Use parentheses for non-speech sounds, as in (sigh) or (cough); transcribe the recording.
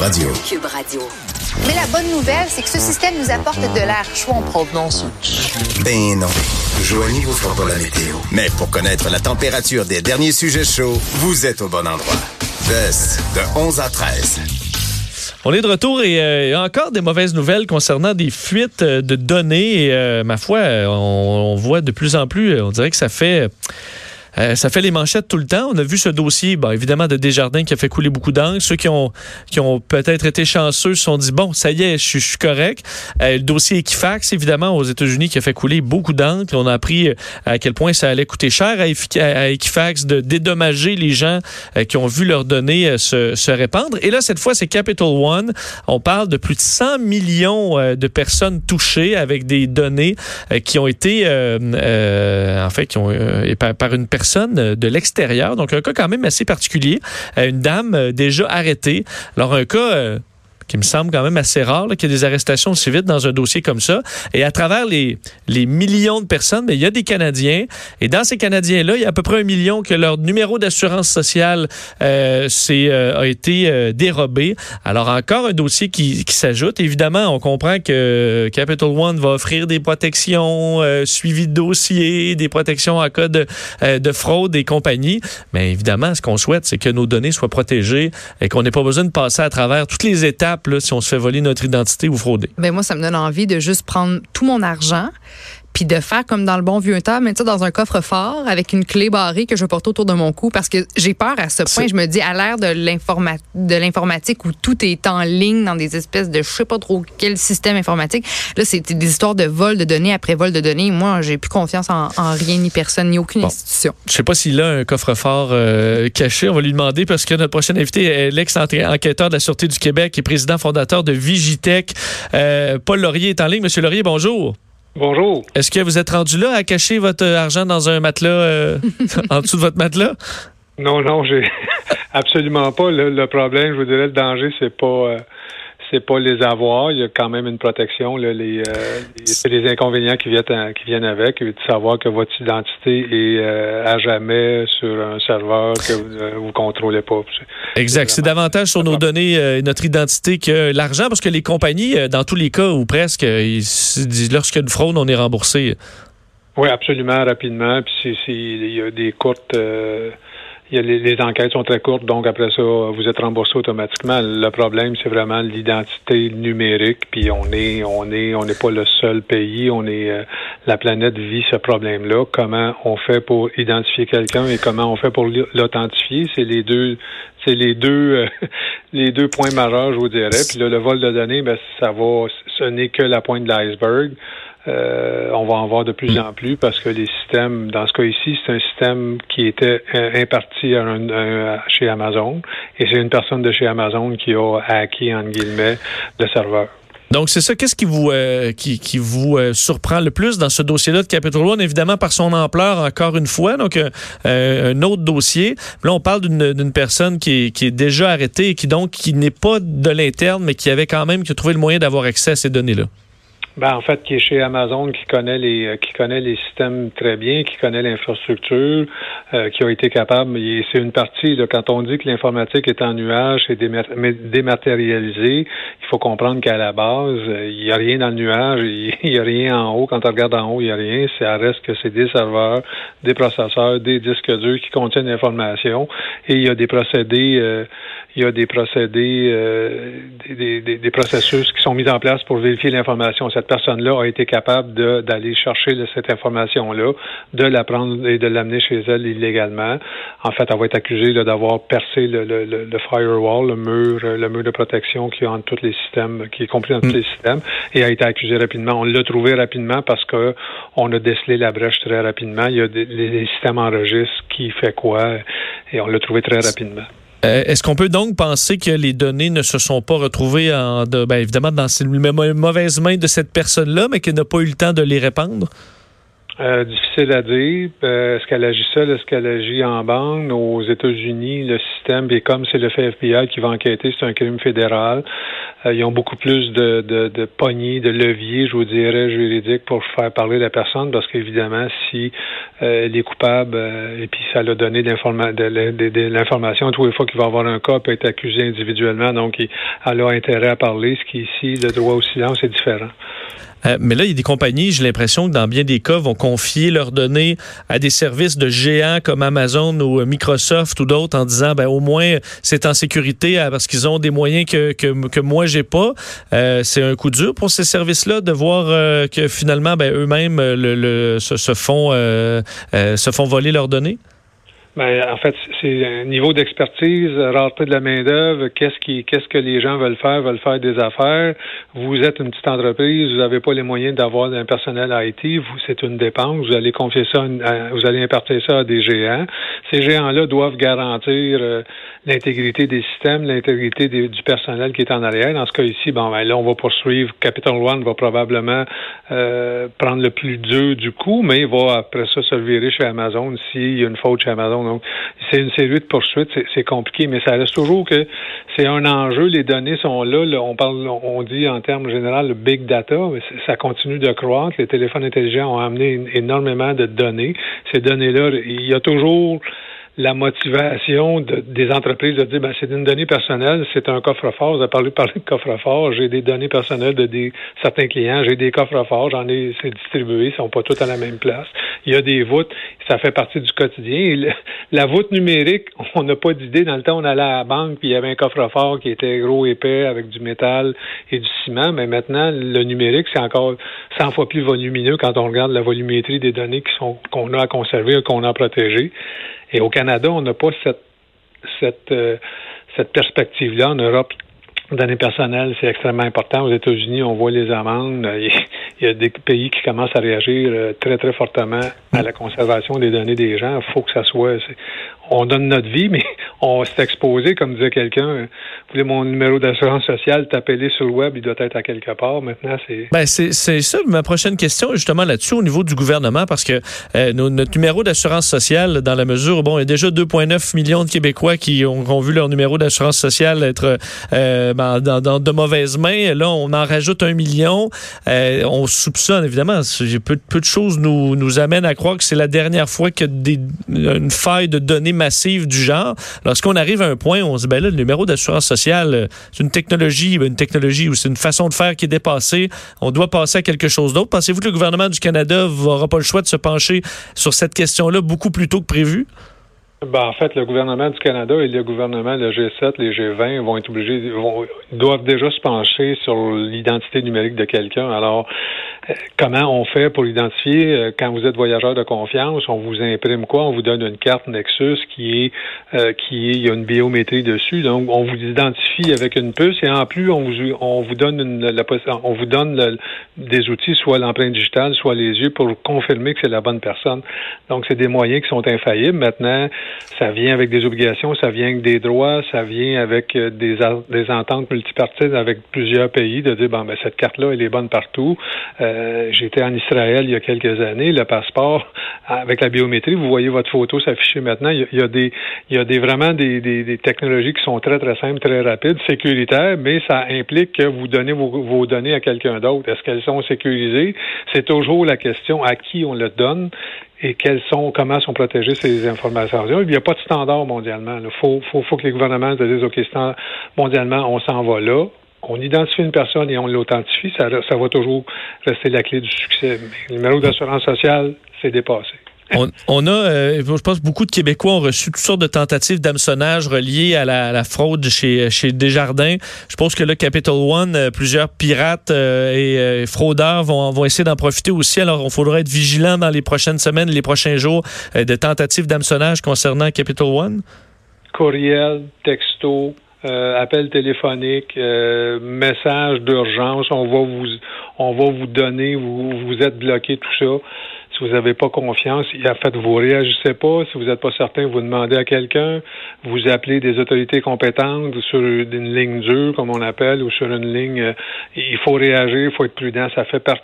Radio. Cube Radio. Mais la bonne nouvelle, c'est que ce système nous apporte de l'air chaud en provenance. Ben non. Joignez vous pas la météo. Mais pour connaître la température des derniers sujets chauds, vous êtes au bon endroit. Best de 11 à 13. On est de retour et euh, il y a encore des mauvaises nouvelles concernant des fuites euh, de données. Et, euh, ma foi, on, on voit de plus en plus, on dirait que ça fait... Euh, ça fait les manchettes tout le temps. On a vu ce dossier, bon, évidemment, de Desjardins qui a fait couler beaucoup d'encre. Ceux qui ont, qui ont peut-être été chanceux se sont dit, bon, ça y est, je, je suis correct. Euh, le dossier Equifax, évidemment, aux États-Unis, qui a fait couler beaucoup d'encre. On a appris euh, à quel point ça allait coûter cher à, Equifax de dédommager les gens euh, qui ont vu leurs données euh, se, se répandre. Et là, cette fois, c'est Capital One. On parle de plus de 100 millions euh, de personnes touchées avec des données euh, qui ont été, euh, euh, en fait, qui ont, euh, par une personne euh, de l'extérieur. Donc, un cas quand même assez particulier. Euh, une dame euh, déjà arrêtée. Alors, un cas... qui me semble quand même assez rare, qu'il y ait des arrestations aussi vite dans un dossier comme ça. Et à travers les, les millions de personnes, mais il y a des Canadiens. Et dans ces Canadiens-là, il y a à peu près un million que leur numéro d'assurance sociale euh, euh, a été euh, dérobé. Alors encore un dossier qui, qui s'ajoute. Évidemment, on comprend que Capital One va offrir des protections, euh, suivi de dossier, des protections en cas de, euh, de fraude et compagnie. Mais évidemment, ce qu'on souhaite, c'est que nos données soient protégées et qu'on n'ait pas besoin de passer à travers toutes les étapes si on se fait voler notre identité ou frauder. Ben moi, ça me donne envie de juste prendre tout mon argent puis de faire comme dans le bon vieux temps, mettre ça dans un coffre-fort avec une clé barrée que je vais porter autour de mon cou parce que j'ai peur à ce point. Je me dis, à l'ère de l'informa- de l'informatique où tout est en ligne dans des espèces de je sais pas trop quel système informatique, là, c'est des histoires de vol de données après vol de données. Moi, j'ai plus confiance en, en rien ni personne ni aucune Bon. institution. Je sais pas s'il a un coffre-fort euh, caché. On va lui demander parce que notre prochain invité est l'ex-enquêteur de la Sûreté du Québec et président fondateur de Vigitech. Euh, Paul Laurier est en ligne. Monsieur Laurier, bonjour. Bonjour. Est-ce que vous êtes rendu là à cacher votre argent dans un matelas, euh, (laughs) en dessous de votre matelas? Non, non, j'ai (laughs) absolument pas. Le, le problème, je vous dirais, le danger, c'est pas euh, c'est pas les avoirs. Il y a quand même une protection. Là, les, euh, les- inconvénients qui viennent à- qui viennent avec. De savoir que votre identité est euh, à jamais sur un serveur que vous ne contrôlez pas. Exact. C'est davantage sur nos données euh, et notre identité que l'argent, parce que les compagnies, dans tous les cas, ou presque, ils se disent, lorsqu'il y a une fraude, on est remboursé. Oui, absolument, rapidement. Puis il y a des courtes. Il y a les, les enquêtes sont très courtes, donc après ça, vous êtes remboursé automatiquement. Le problème, c'est vraiment l'identité numérique. Puis on est, on est, on n'est pas le seul pays. On est, euh, la planète vit ce problème-là. Comment on fait pour identifier quelqu'un et comment on fait pour l'authentifier, c'est les deux, c'est les deux, euh, (laughs) les deux points majeurs, je vous dirais. Puis là, le vol de données, ben ça va, ce n'est que la pointe de l'iceberg. Euh, on va en voir de plus en plus parce que les systèmes, dans ce cas ici, c'est un système qui était euh, imparti à un- à- chez Amazon et c'est une personne de chez Amazon qui a hacké, entre guillemets, le serveur. Donc, c'est ça. Qu'est-ce qui vous, euh, qui, qui vous euh, surprend le plus dans ce dossier-là de Capital One? Évidemment, par son ampleur, encore une fois. Donc, euh, euh, un autre dossier. Là, on parle d'une d'une personne qui est, qui est déjà arrêtée et qui, donc, qui n'est pas de l'interne, mais qui avait quand même qui a trouvé le moyen d'avoir accès à ces données-là. Ben, en fait, qui est chez Amazon, qui connaît les, euh, qui connaît les systèmes très bien, qui connaît l'infrastructure, euh, qui a été capable. C'est une partie. Là, quand on dit que l'informatique est en nuage, c'est dématérialisé. Il faut comprendre qu'à la base, euh, il n'y a rien dans le nuage, il n'y a rien en haut. Quand on regarde en haut, il n'y a rien. Ça reste que c'est des serveurs, des processeurs, des disques durs qui contiennent l'information. Et il y a des procédés, euh, il y a des procédés, euh, des, des- des- processus qui sont mis en place pour vérifier l'information. Personne-là a été capable de- d'aller chercher de cette information-là, de la prendre et de l'amener chez elle illégalement. En fait, elle va être accusée d'avoir percé le, le- firewall, le mur, le mur de protection qui est entre tous les systèmes, qui est compris dans tous les systèmes, et a été accusée rapidement. On l'a trouvé rapidement parce que on a décelé la brèche très rapidement. Il y a des, les systèmes enregistrent qui fait quoi, et on l'a trouvé très rapidement. Euh, Est-ce qu'on peut donc penser que les données ne se sont pas retrouvées, en, de, ben, évidemment, dans ces mauvaises mains de cette personne-là, mais qu'elle n'a pas eu le temps de les répandre? Euh, difficile à dire. Euh, est-ce qu'elle agit seule? Est-ce qu'elle agit en bande? Aux États-Unis, le système, et comme c'est le FBI qui va enquêter, c'est un crime fédéral. Euh, ils ont beaucoup plus de, de, de poignées, de leviers, je vous dirais, juridiques pour faire parler la personne, parce qu'évidemment, si elle est coupable et puis ça a donné de, l'information, tous les fois qu'il va avoir un cas, peut être accusé individuellement, donc elle a intérêt à parler, ce qui ici, le droit au silence est différent. Euh, mais là, il y a des compagnies, j'ai l'impression que dans bien des cas, vont confier leurs données à des services de géants comme Amazon ou euh, Microsoft ou d'autres en disant, ben au moins, c'est en sécurité euh, parce qu'ils ont des moyens que, que, que moi, j'ai pas. Euh, c'est un coup dur pour ces services-là de voir que finalement, ben, eux-mêmes le, le, se, se, font, se font voler leurs données? Ben, en fait, c'est un niveau d'expertise, rareté de la main-d'œuvre, qu'est-ce qui, qu'est-ce que les gens veulent faire, veulent faire des affaires. Vous êtes une petite entreprise, vous n'avez pas les moyens d'avoir un personnel IT, vous, c'est une dépense, vous allez confier ça, vous allez impartir ça à des géants. Ces géants-là doivent garantir euh, l'intégrité des systèmes, l'intégrité du personnel qui est en arrière. Dans ce cas ici, bon, ben là, on va poursuivre. Capital One va probablement euh, prendre le plus dur du coup, mais il va après ça se virer chez Amazon s'il y a une faute chez Amazon. Donc, c'est une série de poursuites, c'est compliqué, mais ça reste toujours que c'est un enjeu. Les données sont là, On parle, on dit en termes généraux le big data, mais ça continue de croître. Les téléphones intelligents ont amené énormément de données. Ces données-là, il y a toujours la motivation des entreprises de dire ben, c'est une donnée personnelle, c'est un coffre-fort. Vous avez parlé, de coffre-fort. J'ai des données personnelles de certains clients, j'ai des coffres-forts, j'en ai c'est distribué, ils sont pas tous à la même place. Il y a des voûtes, ça fait partie du quotidien. la voûte numérique, (laughs) on n'a pas d'idée. Dans le temps, on allait à la banque, puis il y avait un coffre-fort qui était gros, épais, avec du métal et du ciment. Mais maintenant, le numérique, c'est encore 100 fois plus volumineux quand on regarde la volumétrie des données qu'on a à conserver, qu'on a à protéger. Et au Canada, on n'a pas cette, cette, euh, cette perspective-là. En Europe, données personnelles, c'est extrêmement important. Aux États-Unis, on voit les amendes. Il y a des pays qui commencent à réagir euh, très, très fortement à la conservation des données des gens. Il faut que ça soit on donne notre vie, (laughs) mais on s'est exposé, comme disait quelqu'un. Vous voulez mon numéro d'assurance sociale, tapez sur le web, il doit être à quelque part. Maintenant, c'est. Ben, c'est ça ma prochaine question, justement, là-dessus, au niveau du gouvernement, parce que euh, notre numéro d'assurance sociale, dans la mesure, bon, il y a déjà 2,9 millions de Québécois qui ont, vu leur numéro d'assurance sociale être euh, ben, dans, de mauvaises mains. Là, on en rajoute un million. Euh, soupçonne, évidemment, peu, peu de choses nous, nous amènent à croire que c'est la dernière fois que des, une faille de données massive du genre, lorsqu'on arrive à un point où on se dit, ben là, le numéro d'assurance sociale, euh, c'est une technologie, une technologie ou c'est une façon de faire qui est dépassée. On doit passer à quelque chose d'autre. Pensez-vous que le gouvernement du Canada n'aura pas le choix de se pencher sur cette question-là beaucoup plus tôt que prévu? Ben, en fait, le gouvernement du Canada et le gouvernement, le G7, les G20 vont être obligés, vont, doivent déjà se pencher sur l'identité numérique de quelqu'un. Alors, comment on fait pour l'identifier euh, quand vous êtes voyageur de confiance On vous imprime quoi? On vous donne une carte Nexus qui est euh, qui est, il y a une biométrie dessus. Donc, on vous identifie avec une puce et en plus, on vous on vous donne une, la, on vous donne des outils, soit l'empreinte digitale, soit les yeux, pour confirmer que c'est la bonne personne. Donc, c'est des moyens qui sont infaillibles. Maintenant ça vient avec des obligations, ça vient avec des droits, ça vient avec euh, des, des ententes multipartites avec plusieurs pays de dire bon ben cette carte-là elle est bonne partout. Euh, J'étais en Israël il y a quelques années, le passeport avec la biométrie, vous voyez votre photo s'afficher maintenant. Il y, a, des il y a des vraiment des, des, technologies qui sont très très simples, très rapides, sécuritaires, mais ça implique que vous donnez vos, vos données à quelqu'un d'autre. Est-ce qu'elles sont sécurisées? C'est toujours la question à qui on le donne et quelles sont, comment sont protégées ces informations. Il n'y a pas de standard mondialement. Il faut, faut, faut, que les gouvernements se disent, OK, mondialement, on s'en va là. On identifie une personne et on l'authentifie. Ça, ça va toujours rester la clé du succès. Mais le numéro d'assurance sociale, c'est dépassé. On, a, euh, je pense, beaucoup de Québécois ont reçu toutes sortes de tentatives d'hameçonnage reliées à la, fraude chez, chez Desjardins. Je pense que là, Capital One, euh, plusieurs pirates euh, et fraudeurs vont, vont essayer d'en profiter aussi. Alors, il faudra être vigilant dans les prochaines semaines, les prochains jours de tentatives d'hameçonnage concernant Capital One. Courriel, texto, appel téléphonique, message d'urgence, on va vous on va vous donner, vous, vous êtes bloqué, tout ça vous n'avez pas confiance, en fait, vous réagissez pas. Si vous n'êtes pas certain, vous demandez à quelqu'un. Vous appelez des autorités compétentes sur une ligne dure, comme on appelle, ou sur une ligne. Euh, il faut réagir, il faut être prudent. Ça fait partie